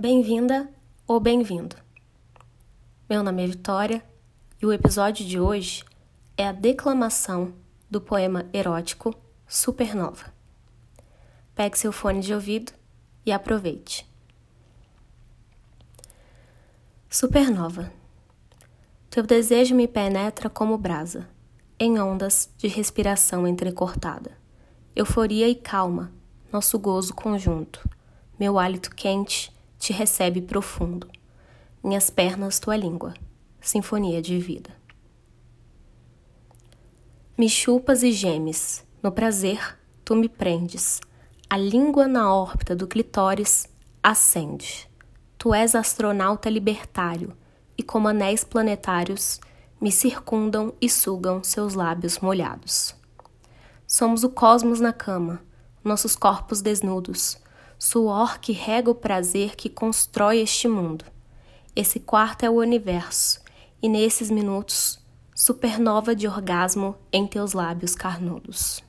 Bem-vinda ou bem-vindo. Meu nome é Vitória e o episódio de hoje é a declamação do poema erótico Supernova. Pegue seu fone de ouvido e aproveite. Supernova. Teu desejo me penetra como brasa, em ondas de respiração entrecortada. Euforia e calma, nosso gozo conjunto. Meu hálito quente te recebe profundo. Minhas pernas, tua língua, sinfonia de vida. Me chupas e gemes, no prazer tu me prendes. A língua na órbita do clitóris acende. Tu és astronauta libertário, e como anéis planetários me circundam e sugam seus lábios molhados. Somos o cosmos na cama, nossos corpos desnudos, suor que rega o prazer que constrói este mundo. Esse quarto é o universo, e nesses minutos, supernova de orgasmo em teus lábios carnudos.